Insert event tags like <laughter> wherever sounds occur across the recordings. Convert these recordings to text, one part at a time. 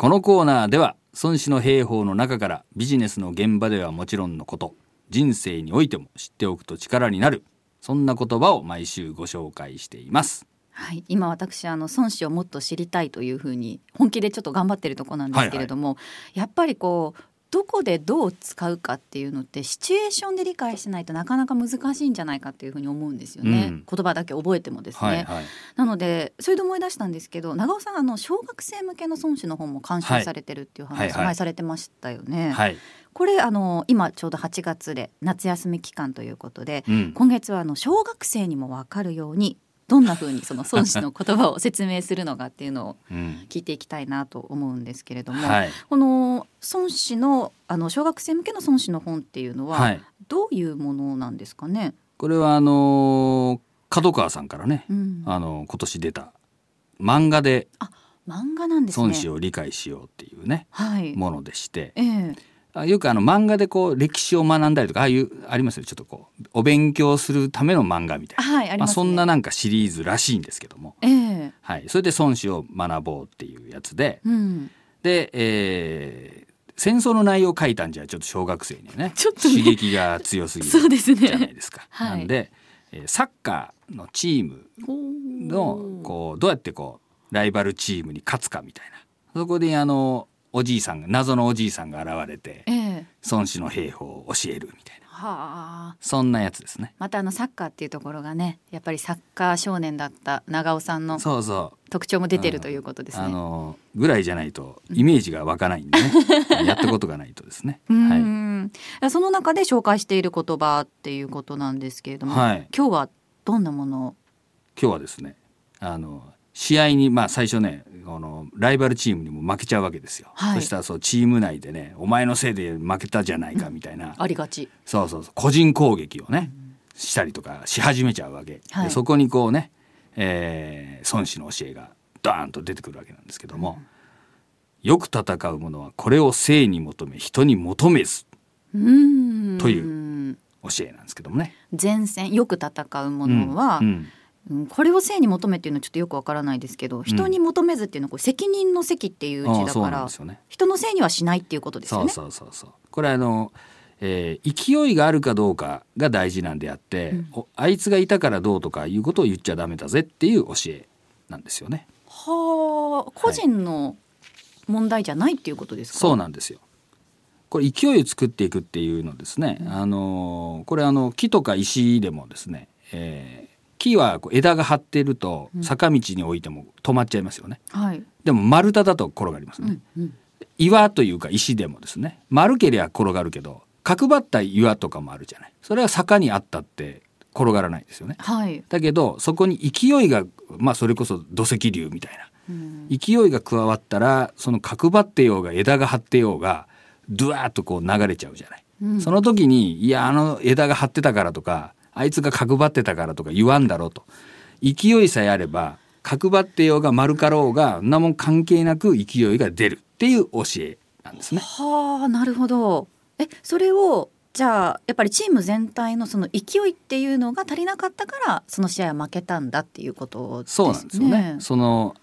このコーナーでは孫子の兵法の中からビジネスの現場ではもちろんのこと人生においても知っておくと力になるそんな言葉を毎週ご紹介しています。はい、今私あの孫子をもっと知りたいというふうに本気でちょっと頑張ってるところなんですけれども、やっぱりこうどこでどう使うかっていうのってシチュエーションで理解しないとなかなか難しいんじゃないかっていうふうに思うんですよね、うん。言葉だけ覚えてもですね、はいはい。なのでそれで思い出したんですけど長尾さんあの小学生向けの孫子の本も監修されてるっていう話、はい前されてましたよね、はい、これあの今ちょうど8月で夏休み期間ということで、うん、今月はあの小学生にも分かるようにどんな風にその孫子の言葉を説明するのかっていうのをうん聞いていきたいなと思うんですけれども、はいこの孫子のあの小学生向けの孫子の本っていうのは、はいどういうものなんですかね？これはあのー角川さんからね、うん、あの今年出た漫画で漫画なんですね。孫子を理解しようっていうねはい。ものでしてええあよくあの漫画でこう歴史を学んだりとかああいうありますよちょっとこうお勉強するための漫画みたいな、はいあります、ね。まあ、そんななんかシリーズらしいんですけども、ええ。はい、それで孫子を学ぼうっていうやつで。うん。で、えー戦争の内容を書いたんじゃちょっと小学生にはね。ちょっとね。刺激が強すぎるそうですね。じゃないですか。はい。なんで、えーサッカーのチームのこうどうやってこうライバルチームに勝つかみたいな。そこであのおじいさんが謎のおじいさんが現れてええ。孫子の兵法を教えるみたいな。はあ。そんなやつですね。またあのサッカーっていうところがね、やっぱりサッカー少年だった長尾さんのそうそう。特徴も出てるということですね。あのぐらいじゃないとイメージが湧かないんでね。<laughs> やったことがないとですね。うはい。ん、その中で紹介している言葉っていうことなんですけれども、はい。今日はどんなものを？今日はですねあの試合にまあ最初ねこのライバルチームにも負けちゃうわけですよ、はい。そしたらそうチーム内でねお前のせいで負けたじゃないかみたいな、ありがち。そうそうそう。個人攻撃をね、したりとかし始めちゃうわけ、はい。でそこにこうね、えー孫子の教えがドーンと出てくるわけなんですけども、よく戦う者はこれを性に求め人に求めずうん。という教えなんですけどもね。前線よく戦うものは、うんうんうんこれを性に求めっていうのはちょっとよくわからないですけど、人に求めずっていうのはこれ責任の責っていう字だからなんね。人のせいにはしないっていうことですよね。そうそうそうこれあの、えー勢いがあるかどうかが大事なんであって、うんおあいつがいたからどうとかいうことを言っちゃダメだぜっていう教えなんですよね。はあ、個人の問題じゃないっていうことですか？そうなんですよ。これ勢いを作っていくっていうのですね。あのーこれあの木とか石でもですね、えー木はこう枝が張っていると坂道に置いても止まっちゃいますよね。はい。でも丸太だと転がりますね。うんうん。岩というか石でもですね丸けりゃ転がるけど角張った岩とかもあるじゃないそれは坂にあったって転がらないですよねはい。だけどそこに勢いがまあそれこそ土石流みたいなうん勢いが加わったらその角張ってようが枝が張ってようがドゥワーッとこう流れちゃうじゃない、うんその時にいやあの枝が張ってたからとかあいつが角張ってたからとか言わんだろうと勢いさえあれば角張ってようが丸かろうがんなもん関係なく勢いが出るっていう教えなんですね。はあなるほどえそれをじゃあやっぱりチーム全体のその勢いっていうのが足りなかったからその試合は負けたんだっていうことですね。そうなんですよね。その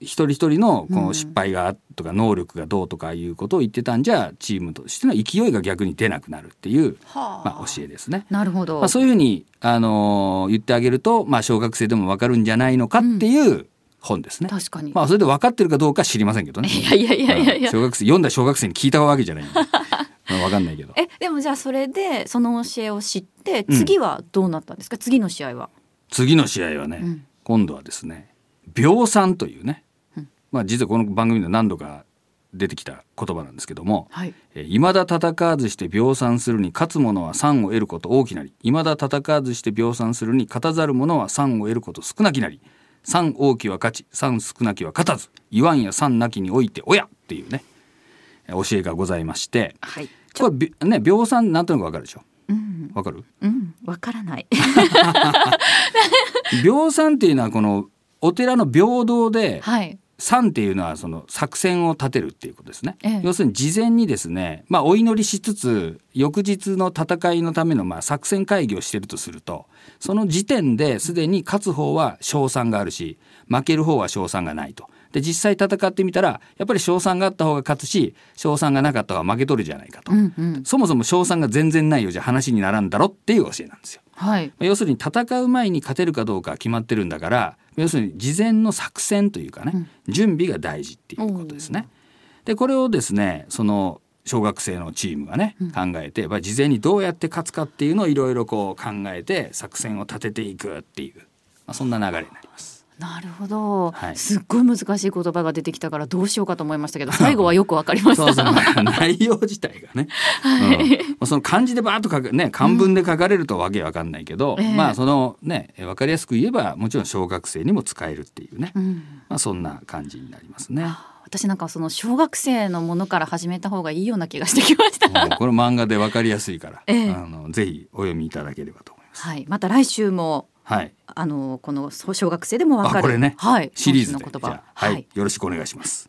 一人一人のこの失敗がとか能力がどうとかいうことを言ってたんじゃチームとしての勢いが逆に出なくなるっていう、はあ、まあ、教えですね。なるほど。まあ、そういうふうに、あのー言ってあげると、まあ、小学生でもわかるんじゃないのかっていう本ですね。確かに。まあ、それで分かってるかどうか知りませんけどね。いやいやいやいやいやうん小学生読んだ小学生に聞いたわけじゃない <laughs> まあわかんないけど。えでもじゃあそれでその教えを知ってうん次はどうなったんですか、次の試合は。次の試合はね、うん今度はですね秒算というね、うんまあ実はこの番組で何度か出てきた言葉なんですけどもはい。「えー未だ戦わずして秒算するに勝つ者は三を得ること大きなり未だ戦わずして秒算するに勝たざる者は三を得ること少なきなり三大きは勝ち三少なきは勝たず言わんや三なきにおいて親」っていうねえー教えがございましてはい。これびね秒算なんとなくわかるでしょ？うんわかる？うんわからない。<laughs> 秒算っていうのはこのお寺の平等ではい。算っていうのはその作戦を立てるっていうことですね。ええ要するに事前にですね、まあお祈りしつつ翌日の戦いのためのまあ作戦会議をしてるとすると、その時点ですでに勝つ方は勝算があるし、負ける方は勝算がないと。で実際戦ってみたらやっぱり賞賛があった方が勝つし賞賛がなかった方が負け取るじゃないかと、うんうんそもそも賞賛が全然ないようじゃ話にならんだろっていう教えなんですよ。はい要するに戦う前に勝てるかどうかは決まってるんだから要するに事前の作戦というかね、準備が大事っていうことですね。でこれをですねその小学生のチームがね考えて、まあ事前にどうやって勝つかっていうのをいろいろこう考えて作戦を立てていくっていう、まあ、そんな流れになります。なるほど、はい。すっごい難しい言葉が出てきたからどうしようかと思いましたけど最後はよくわかりました。そうそう。<laughs> 内容自体がね、うん。まあその漢字でバーッと書くね漢文で書かれるとわけわかんないけど、ええ。まあそのねわかりやすく言えばもちろん小学生にも使えるっていうね、うん。まあそんな感じになりますね。私なんかその小学生のものから始めた方がいいような気がしてきました。うんこれ漫画でわかりやすいから、ええ。あのぜひお読みいただければと思います。はい、また来週もはい、あのこの小学生でもわかる。ね、はい、シリーズの言葉。はい、よろしくお願いします。